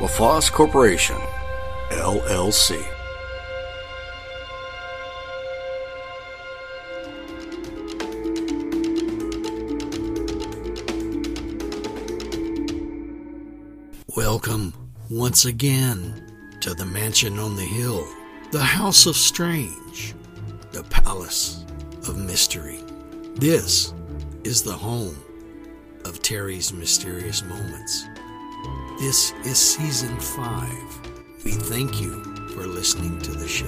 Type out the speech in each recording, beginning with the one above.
LaFosse Corporation, LLC. Welcome once again to the mansion on the hill, the House of Strange, the Palace of Mystery. This is the home of Terry's Mysterious Moments. This is season five. We thank you for listening to the show.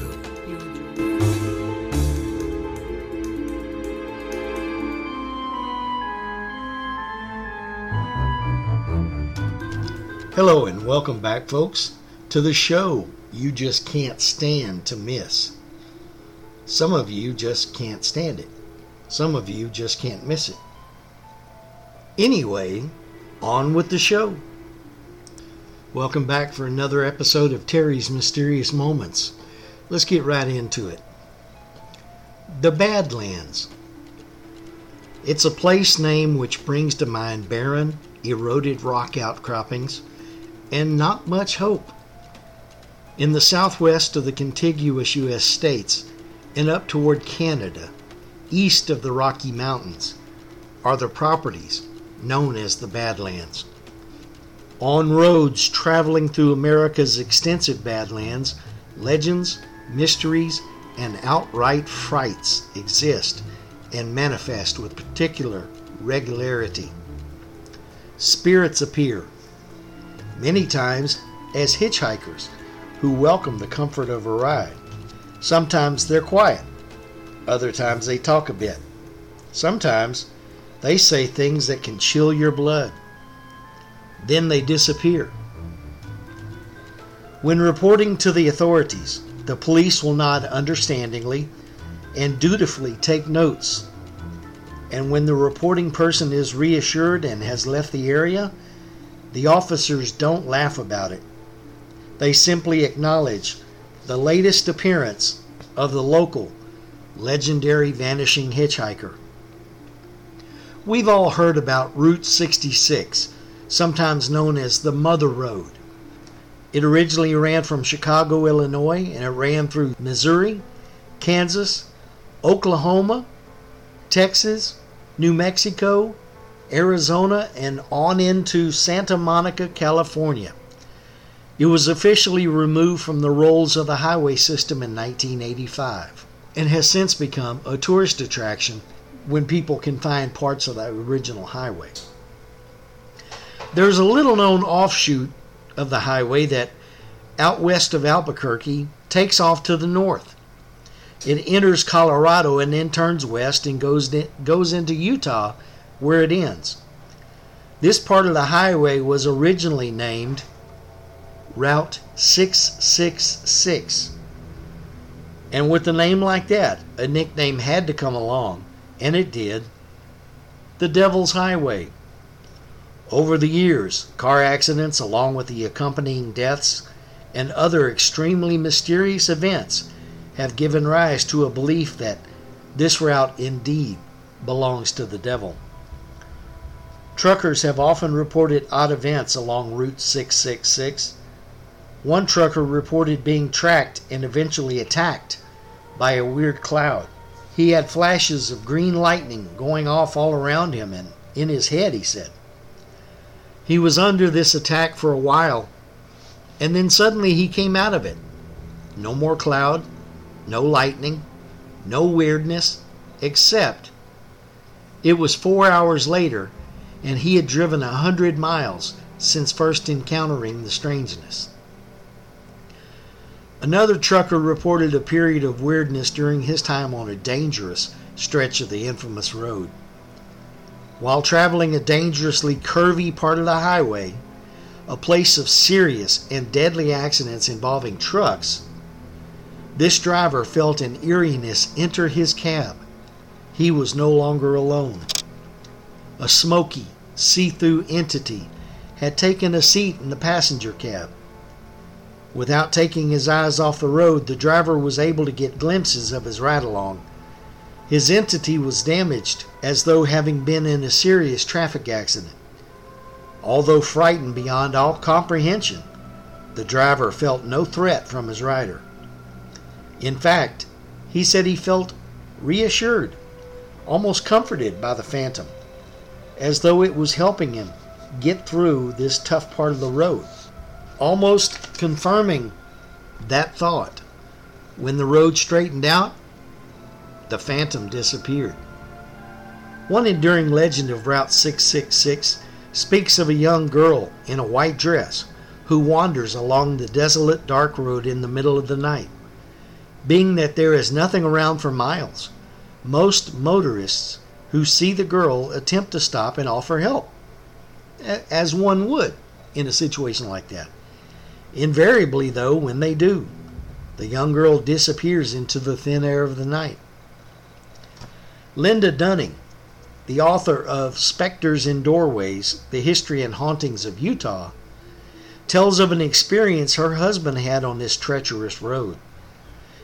Hello, and welcome back, folks, to the show you just can't stand to miss. Some of you just can't stand it, some of you just can't miss it. Anyway, on with the show. Welcome back for another episode of Terry's Mysterious Moments. Let's get right into it. The Badlands. It's a place name which brings to mind barren, eroded rock outcroppings and not much hope. In the southwest of the contiguous U.S. states and up toward Canada, east of the Rocky Mountains, are the properties known as the Badlands. On roads traveling through America's extensive Badlands, legends, mysteries, and outright frights exist and manifest with particular regularity. Spirits appear, many times as hitchhikers who welcome the comfort of a ride. Sometimes they're quiet, other times they talk a bit. Sometimes they say things that can chill your blood. Then they disappear. When reporting to the authorities, the police will nod understandingly and dutifully take notes. And when the reporting person is reassured and has left the area, the officers don't laugh about it. They simply acknowledge the latest appearance of the local legendary vanishing hitchhiker. We've all heard about Route 66, sometimes known as the Mother Road. It originally ran from Chicago, Illinois, and it ran through Missouri, Kansas, Oklahoma, Texas, New Mexico, Arizona, and on into Santa Monica, California. It was officially removed from the rolls of the highway system in 1985 and has since become a tourist attraction when people can find parts of the original highway. There's a little known offshoot of the highway that out west of Albuquerque takes off to the north. It enters Colorado and then turns west and goes goes into Utah where it ends. This part of the highway was originally named Route 666. And with a name like that, a nickname had to come along, and it did. The Devil's Highway. Over the years, car accidents, along with the accompanying deaths and other extremely mysterious events, have given rise to a belief that this route indeed belongs to the devil. Truckers have often reported odd events along Route 666. One trucker reported being tracked and eventually attacked by a weird cloud. He had flashes of green lightning going off all around him and in his head, he said. He was under this attack for a while, and then suddenly he came out of it. No more cloud, no lightning, no weirdness, except it was four hours later, and he had driven a hundred miles since first encountering the strangeness. Another trucker reported a period of weirdness during his time on a dangerous stretch of the infamous road. While traveling a dangerously curvy part of the highway, a place of serious and deadly accidents involving trucks, this driver felt an eeriness enter his cab. He was no longer alone. A smoky, see through entity had taken a seat in the passenger cab. Without taking his eyes off the road, the driver was able to get glimpses of his ride along. His entity was damaged as though having been in a serious traffic accident. Although frightened beyond all comprehension, the driver felt no threat from his rider. In fact, he said he felt reassured, almost comforted by the phantom, as though it was helping him get through this tough part of the road, almost confirming that thought. When the road straightened out, the phantom disappeared. One enduring legend of Route 666 speaks of a young girl in a white dress who wanders along the desolate dark road in the middle of the night. Being that there is nothing around for miles, most motorists who see the girl attempt to stop and offer help, as one would in a situation like that. Invariably, though, when they do, the young girl disappears into the thin air of the night. Linda Dunning the author of Specters in Doorways The History and Hauntings of Utah, tells of an experience her husband had on this treacherous road.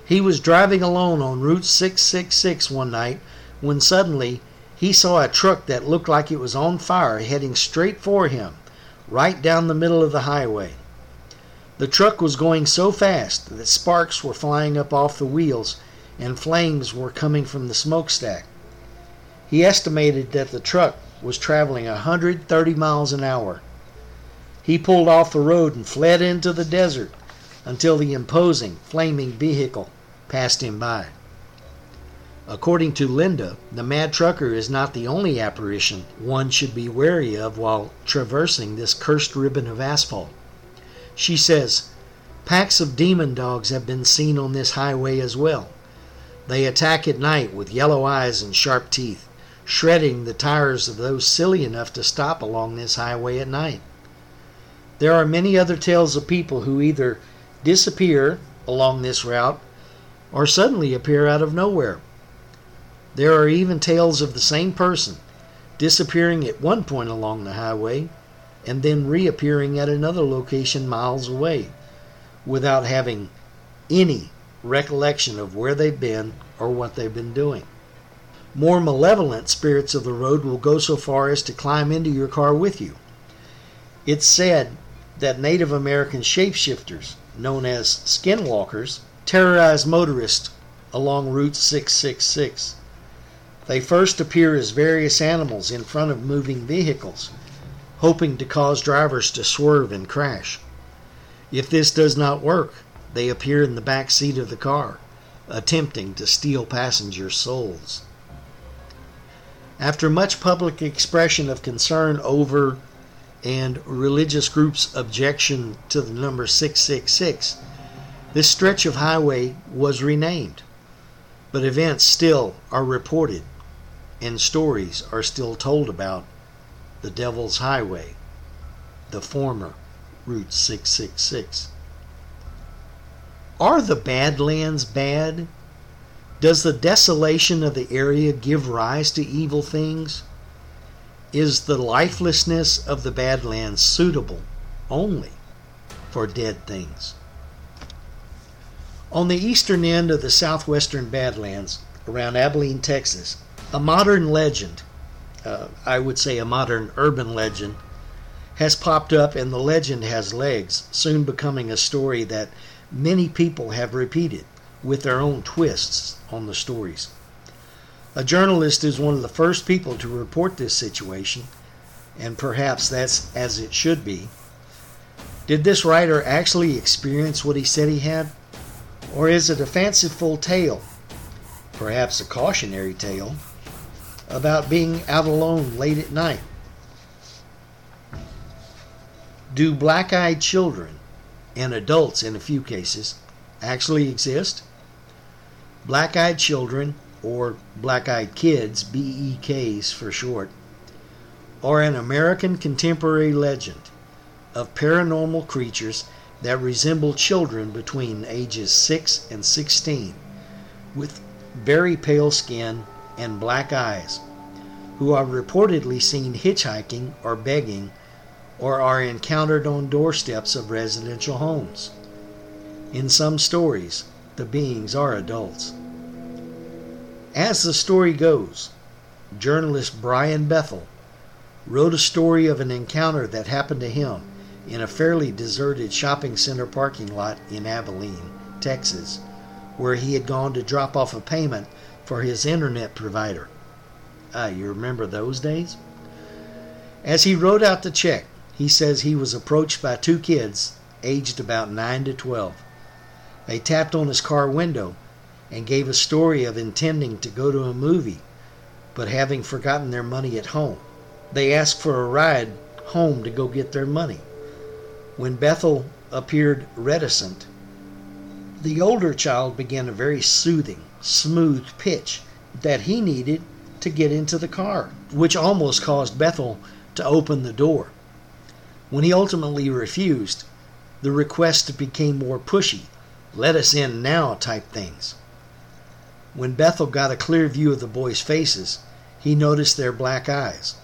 He was driving alone on Route 666 one night when suddenly he saw a truck that looked like it was on fire heading straight for him, right down the middle of the highway. The truck was going so fast that sparks were flying up off the wheels and flames were coming from the smokestack. He estimated that the truck was traveling 130 miles an hour. He pulled off the road and fled into the desert until the imposing, flaming vehicle passed him by. According to Linda, the mad trucker is not the only apparition one should be wary of while traversing this cursed ribbon of asphalt. She says, Packs of demon dogs have been seen on this highway as well. They attack at night with yellow eyes and sharp teeth shredding the tires of those silly enough to stop along this highway at night. There are many other tales of people who either disappear along this route or suddenly appear out of nowhere. There are even tales of the same person disappearing at one point along the highway and then reappearing at another location miles away without having any recollection of where they've been or what they've been doing. More malevolent spirits of the road will go so far as to climb into your car with you. It's said that Native American shapeshifters, known as skinwalkers, terrorize motorists along Route 666. They first appear as various animals in front of moving vehicles, hoping to cause drivers to swerve and crash. If this does not work, they appear in the back seat of the car, attempting to steal passengers' souls. After much public expression of concern over and religious groups' objection to the number 666, this stretch of highway was renamed. But events still are reported and stories are still told about the Devil's Highway, the former Route 666. Are the Badlands bad? Does the desolation of the area give rise to evil things? Is the lifelessness of the Badlands suitable only for dead things? On the eastern end of the southwestern Badlands, around Abilene, Texas, a modern legend, uh, I would say a modern urban legend, has popped up, and the legend has legs, soon becoming a story that many people have repeated with their own twists on the stories. A journalist is one of the first people to report this situation, and perhaps that's as it should be. Did this writer actually experience what he said he had? Or is it a fanciful tale, perhaps a cautionary tale, about being out alone late at night? Do black eyed children, and adults in a few cases, actually exist? Black Eyed Children, or Black Eyed Kids, BEKs for short, are an American contemporary legend, of paranormal creatures that resemble children between ages 6 and 16 with very pale skin and black eyes who are reportedly seen hitchhiking or begging or are encountered on doorsteps of residential homes. In some stories, the beings are adults. As the story goes, journalist Brian Bethel wrote a story of an encounter that happened to him in a fairly deserted shopping center parking lot in Abilene, Texas, where he had gone to drop off a payment for his internet provider. Ah, you remember those days? As he wrote out the check, he says he was approached by two kids aged about 9 to 12. They tapped on his car window and gave a story of intending to go to a movie, but having forgotten their money at home. They asked for a ride home to go get their money. When Bethel appeared reticent, the older child began a very soothing, smooth pitch that he needed to get into the car, which almost caused Bethel to open the door. When he ultimately refused, the request became more pushy, let us in now type things. When Bethel got a clear view of the boys' faces, he noticed their black eyes.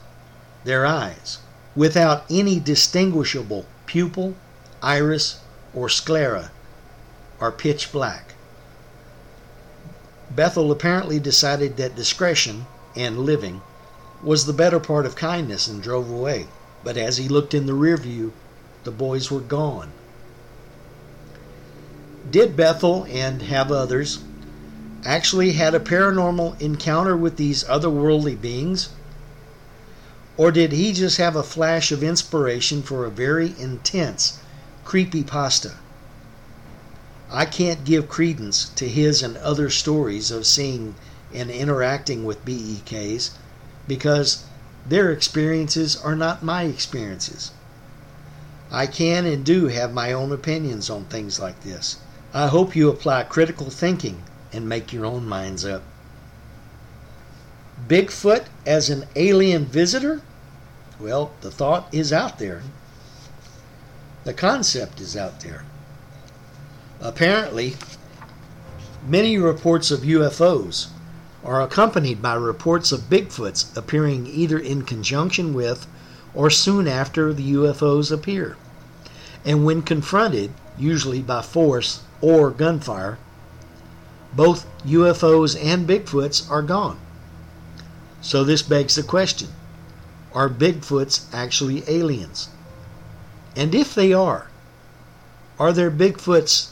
Their eyes, without any distinguishable pupil, iris, or sclera, are pitch black. Bethel apparently decided that discretion and living was the better part of kindness and drove away. But as he looked in the rear view, the boys were gone. Did Bethel and have others actually had a paranormal encounter with these otherworldly beings? Or did he just have a flash of inspiration for a very intense creepy pasta? I can't give credence to his and other stories of seeing and interacting with BEKs because their experiences are not my experiences. I can and do have my own opinions on things like this. I hope you apply critical thinking and make your own minds up. Bigfoot as an alien visitor? Well, the thought is out there. The concept is out there. Apparently, many reports of UFOs are accompanied by reports of Bigfoots appearing either in conjunction with or soon after the UFOs appear. And when confronted, usually by force or gunfire, both UFOs and Bigfoots are gone. So this begs the question are Bigfoots actually aliens? And if they are, are there Bigfoots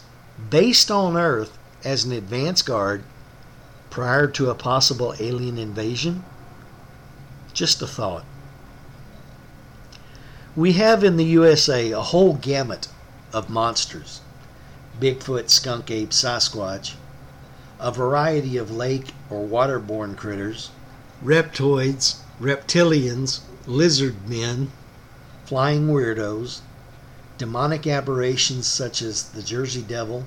based on Earth as an advance guard prior to a possible alien invasion? Just a thought. We have in the USA a whole gamut of monsters Bigfoot, skunk ape, Sasquatch, a variety of lake or waterborne critters, reptoids, reptilians, lizard men, flying weirdos, demonic aberrations such as the Jersey Devil,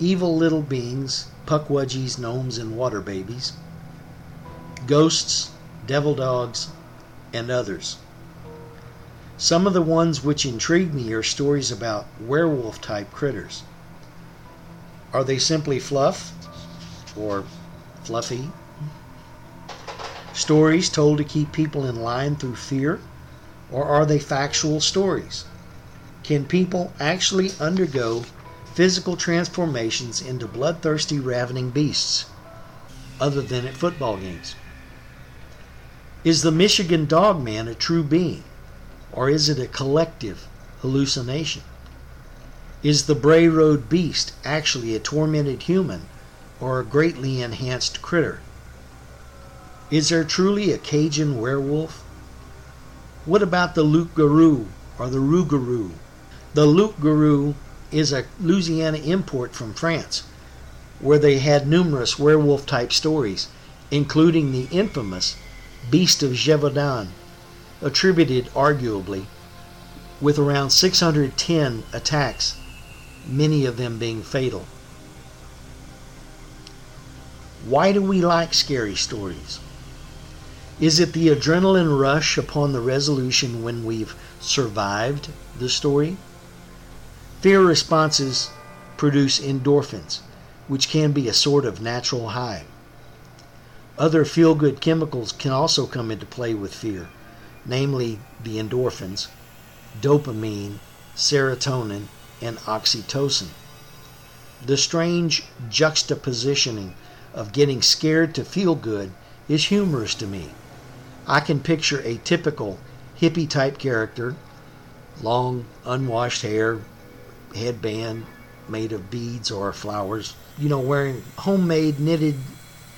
evil little beings, pukwudgies, gnomes, and water babies, ghosts, devil dogs, and others. Some of the ones which intrigue me are stories about werewolf type critters. Are they simply fluff or fluffy? Stories told to keep people in line through fear? Or are they factual stories? Can people actually undergo physical transformations into bloodthirsty, ravening beasts, other than at football games? Is the Michigan Dog Man a true being, or is it a collective hallucination? Is the Bray Road Beast actually a tormented human or a greatly enhanced critter? Is there truly a Cajun werewolf? What about the Loup Garou or the Rougarou? The Loup Garou is a Louisiana import from France, where they had numerous werewolf type stories, including the infamous Beast of Gévaudan, attributed arguably with around 610 attacks, many of them being fatal. Why do we like scary stories? Is it the adrenaline rush upon the resolution when we've survived the story. Fear responses produce endorphins, which can be a sort of natural high. Other feel good chemicals can also come into play with fear, namely the endorphins, dopamine, serotonin, and oxytocin. The strange juxtapositioning of getting scared to feel good is humorous to me. I can picture a typical hippie type character, long, unwashed hair, headband made of beads or flowers, you know, wearing homemade knitted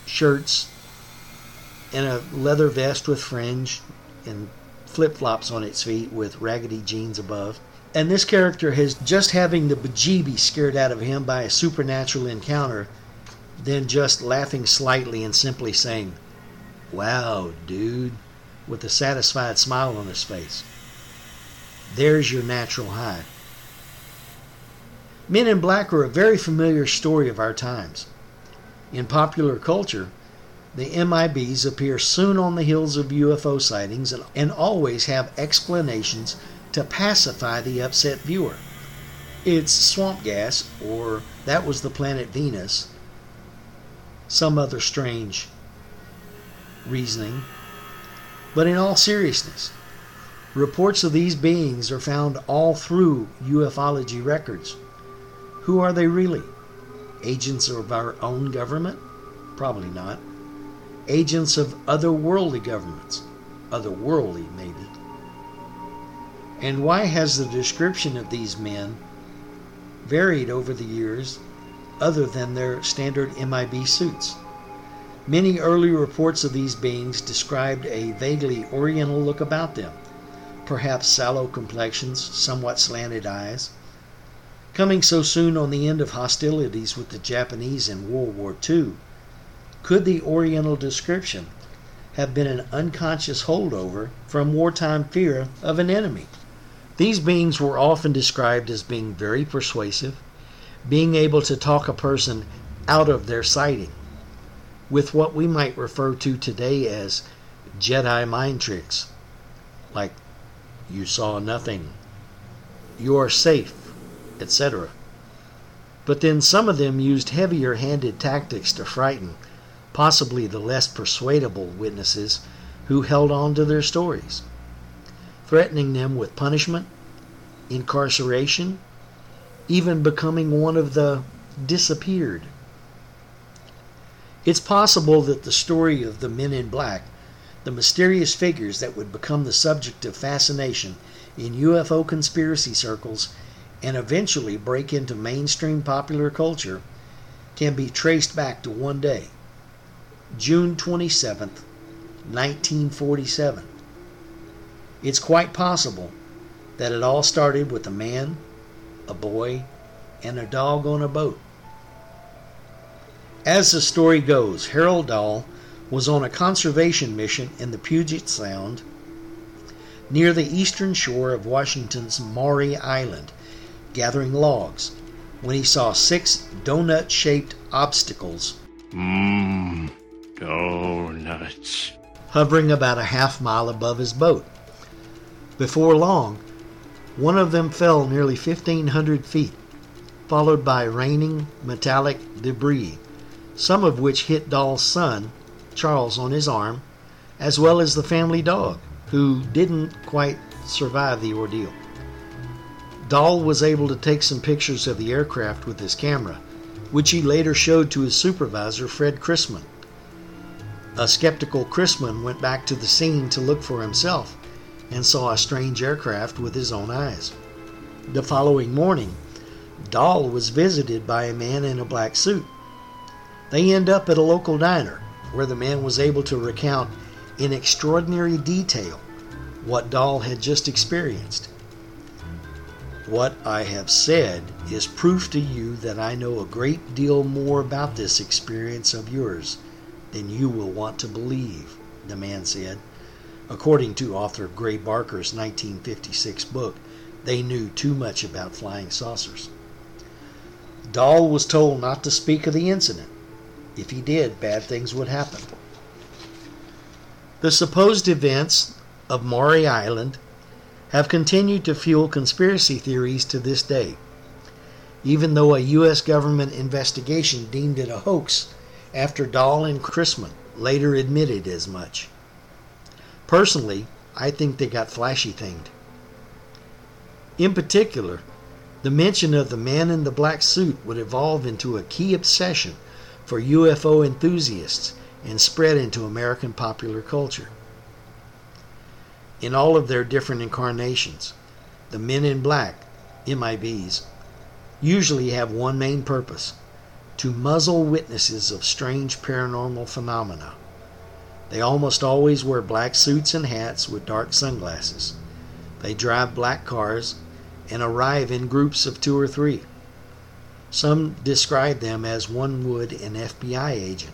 shirts and a leather vest with fringe and flip flops on its feet with raggedy jeans above. And this character has just having the bejeebies scared out of him by a supernatural encounter, then just laughing slightly and simply saying, Wow, dude, with a satisfied smile on his face. There's your natural high. Men in Black are a very familiar story of our times. In popular culture, the MIBs appear soon on the heels of UFO sightings and, and always have explanations to pacify the upset viewer. It's swamp gas, or that was the planet Venus, some other strange reasoning. But in all seriousness, reports of these beings are found all through ufology records. Who are they really? Agents of our own government? Probably not agents of otherworldly governments. Otherworldly, maybe. And why has the description of these men varied over the years other than their standard MIB suits? Many early reports of these beings described a vaguely oriental look about them, perhaps sallow complexions, somewhat slanted eyes. Coming so soon on the end of hostilities with the Japanese in World War II, could the Oriental description have been an unconscious holdover from wartime fear of an enemy? These beings were often described as being very persuasive, being able to talk a person out of their sighting, with what we might refer to today as Jedi mind tricks, like you saw nothing, you are safe, etc. But then some of them used heavier handed tactics to frighten possibly the less persuadable witnesses who held on to their stories, threatening them with punishment, incarceration, even becoming one of the disappeared. It's possible that the story of the men in black, the mysterious figures that would become the subject of fascination in UFO conspiracy circles and eventually break into mainstream popular culture, can be traced back to one day June 27, 1947. It's quite possible that it all started with a man, a boy, and a dog on a boat. As the story goes, Harold Dahl was on a conservation mission in the Puget Sound near the eastern shore of Washington's Maury Island, gathering logs, when he saw six donut shaped obstacles. Mmm. Mmm. Donuts. Hovering about a half mile above his boat. Before long, one of them fell nearly 1,500 feet, followed by raining metallic debris, some of which hit Dahl's son, Charles, on his arm, as well as the family dog, who didn't quite survive the ordeal. Dahl was able to take some pictures of the aircraft with his camera, which he later showed to his supervisor, Fred Chrisman. A skeptical Chrisman went back to the scene to look for himself and saw a strange aircraft with his own eyes. The following morning, Dahl was visited by a man in a black suit. They end up at a local diner where the man was able to recount in extraordinary detail what Dahl had just experienced. What I have said is proof to you that I know a great deal more about this experience of yours than you will want to believe, the man said. According to author Gray Barker's 1956 book, they knew too much about flying saucers. Dahl was told not to speak of the incident. If he did, bad things would happen. The supposed events of Maury Island have continued to fuel conspiracy theories to this day, even though a U.S. government investigation deemed it a hoax after Dahl and Chrisman later admitted as much. Personally, I think they got flashy thinged. In particular, the mention of the man in the black suit would evolve into a key obsession for UFO enthusiasts and spread into American popular culture. In all of their different incarnations, the men in black, MIBs, usually have one main purpose to muzzle witnesses of strange paranormal phenomena. They almost always wear black suits and hats with dark sunglasses. They drive black cars and arrive in groups of two or three. Some describe them as one would an FBI agent,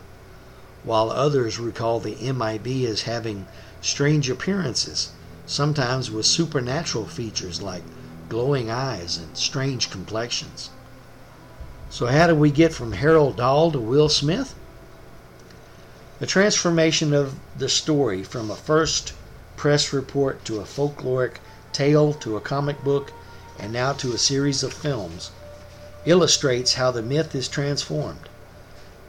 while others recall the MIB as having strange appearances, sometimes with supernatural features like glowing eyes and strange complexions. So, how did we get from Harold Dahl to Will Smith? The transformation of the story from a first press report to a folkloric tale to a comic book and now to a series of films illustrates how the myth is transformed,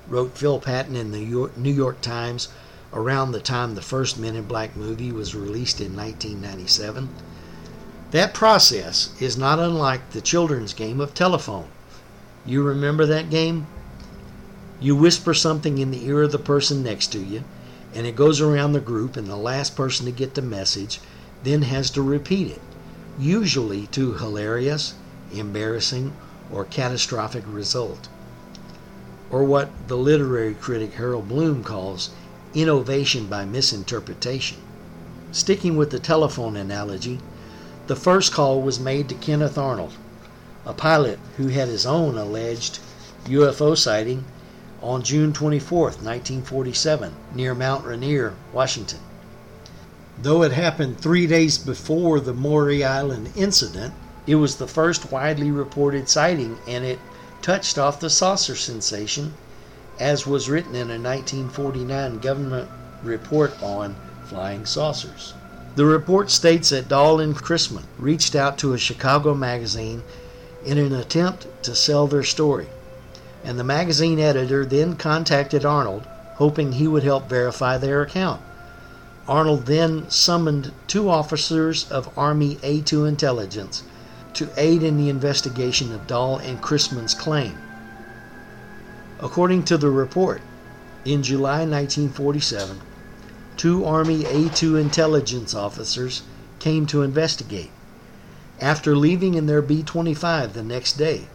wrote Phil Patton in the New York Times around the time the first Men in Black movie was released in 1997. That process is not unlike the children's game of telephone. You remember that game? You whisper something in the ear of the person next to you, and it goes around the group, and the last person to get the message then has to repeat it, usually to hilarious, embarrassing, or catastrophic result. Or what the literary critic Harold Bloom calls innovation by misinterpretation. Sticking with the telephone analogy, the first call was made to Kenneth Arnold, a pilot who had his own alleged UFO sighting on June 24, 1947, near Mount Rainier, Washington. Though it happened three days before the Maury Island incident, it was the first widely reported sighting and it touched off the saucer sensation, as was written in a 1949 government report on flying saucers. The report states that Dahl and Chrisman reached out to a Chicago magazine in an attempt to sell their story. And the magazine editor then contacted Arnold, hoping he would help verify their account. Arnold then summoned two officers of Army A2 intelligence to aid in the investigation of Dahl and Chrisman's claim. According to the report, in July 1947, two Army A2 intelligence officers came to investigate. After leaving in their B 25 the next day,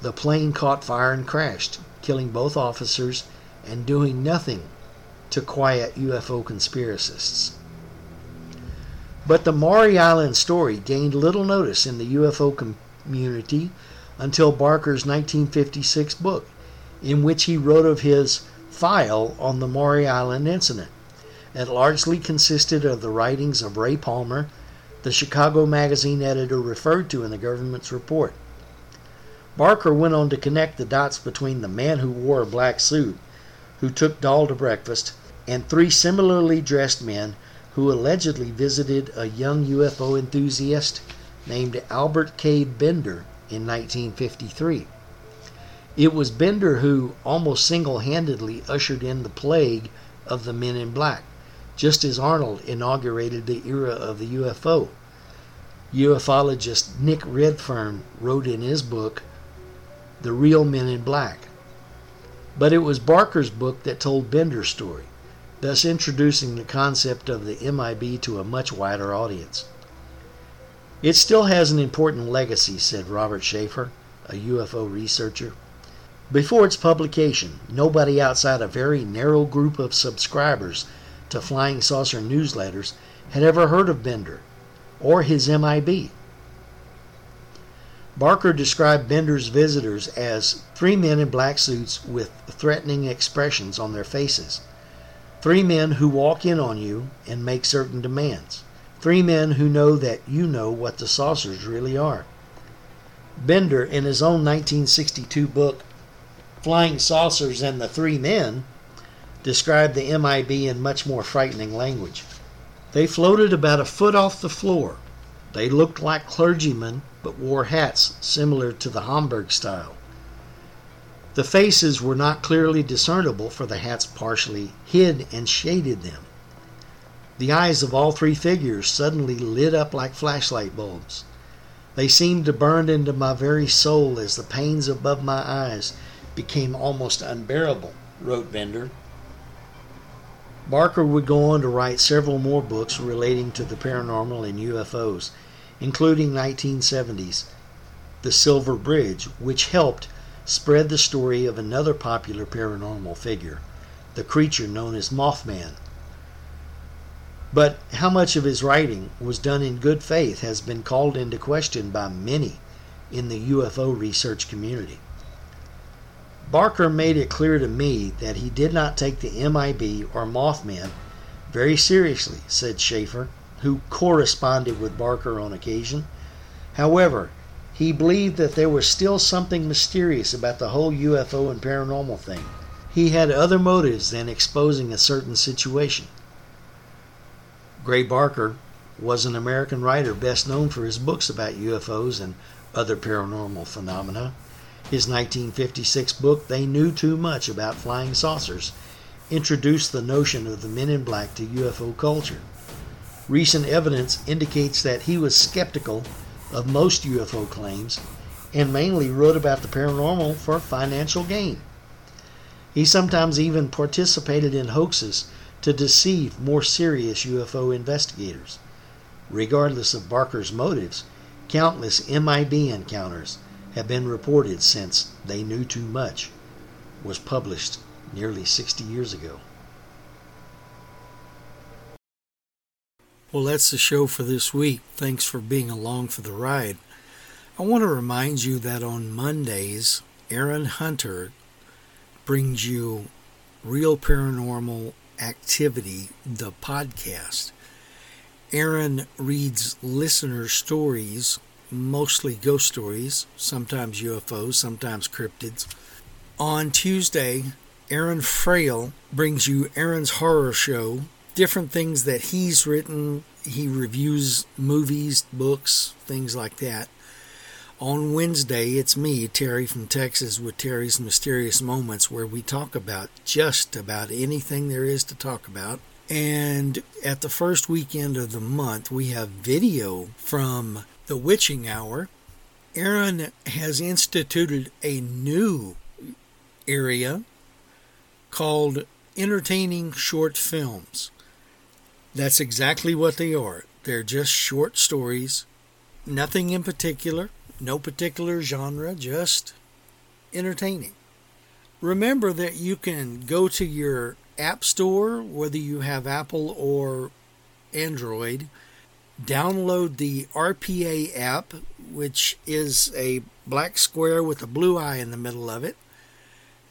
the plane caught fire and crashed, killing both officers and doing nothing to quiet UFO conspiracists. But the Maury Island story gained little notice in the UFO community until Barker's 1956 book, in which he wrote of his file on the Maury Island incident. It largely consisted of the writings of Ray Palmer the Chicago Magazine editor referred to in the government's report. Barker went on to connect the dots between the man who wore a black suit, who took Dahl to breakfast, and three similarly dressed men who allegedly visited a young UFO enthusiast named Albert K. Bender in 1953. It was Bender who almost single handedly ushered in the plague of the men in black just as Arnold inaugurated the era of the UFO. Ufologist Nick Redfern wrote in his book, The Real Men in Black. But it was Barker's book that told Bender's story, thus introducing the concept of the MIB to a much wider audience. It still has an important legacy, said Robert Sheaffer, a UFO researcher. Before its publication, nobody outside a very narrow group of subscribers to Flying Saucer newsletters had ever heard of Bender or his MIB. Barker described Bender's visitors as three men in black suits with threatening expressions on their faces. Three men who walk in on you and make certain demands. Three men who know that you know what the saucers really are. Bender, in his own 1962 book, Flying Saucers and the Three Men, described the MIB in much more frightening language. They floated about a foot off the floor. They looked like clergymen, but wore hats similar to the Homburg style. The faces were not clearly discernible, for the hats partially hid and shaded them. The eyes of all three figures suddenly lit up like flashlight bulbs. They seemed to burn into my very soul as the pains above my eyes became almost unbearable, wrote Bender. Barker would go on to write several more books relating to the paranormal and UFOs, including 1970's The Silver Bridge, which helped spread the story of another popular paranormal figure, the creature known as Mothman. But how much of his writing was done in good faith has been called into question by many in the UFO research community. Barker made it clear to me that he did not take the MIB or Mothman very seriously, said Sheaffer, who corresponded with Barker on occasion. However, he believed that there was still something mysterious about the whole UFO and paranormal thing. He had other motives than exposing a certain situation. Gray Barker was an American writer best known for his books about UFOs and other paranormal phenomena. His 1956 book, They Knew Too Much About Flying Saucers, introduced the notion of the men in black to UFO culture. Recent evidence indicates that he was skeptical of most UFO claims and mainly wrote about the paranormal for financial gain. He sometimes even participated in hoaxes to deceive more serious UFO investigators. Regardless of Barker's motives, countless MIB encounters have been reported since They Knew Too Much was published nearly 60 years ago. Well, that's the show for this week. Thanks for being along for the ride. I want to remind you that on Mondays, Aaron Hunter brings you Real Paranormal Activity, the podcast. Aaron reads listener stories, mostly ghost stories, sometimes UFOs, sometimes cryptids. On Tuesday, Aaron Frail brings you Aaron's Horror Show, different things that he's written. He reviews movies, books, things like that. On Wednesday, it's me, Terry from Texas, with Terry's Mysterious Moments, where we talk about just about anything there is to talk about. And at the first weekend of the month, we have video from the Witching Hour. Aaron has instituted a new area called Entertaining Short Films. That's exactly what they are. They're just short stories, nothing in particular, no particular genre, just entertaining. Remember that you can go to your App Store, whether you have Apple or Android, download the RPA app, which is a black square with a blue eye in the middle of it.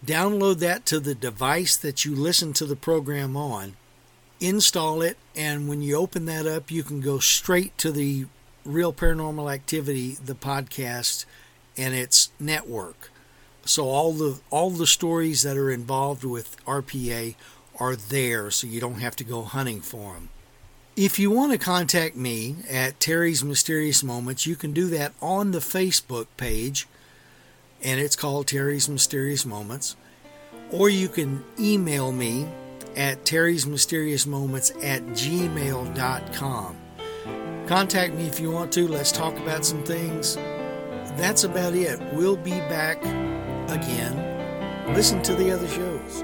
Download that to the device that you listen to the program on install it, and when you open that up, you can go straight to the Real Paranormal Activity, the podcast, and its network. So all the all the stories that are involved with RPA are there, so you don't have to go hunting for them. If you want to contact me at Terry's Mysterious Moments, you can do that on the Facebook page, and it's called Terry's Mysterious Moments. Or you can email me at Terry's Mysterious Moments at gmail.com. Contact me if you want to. Let's talk about some things. That's about it. We'll be back again. Listen to the other shows.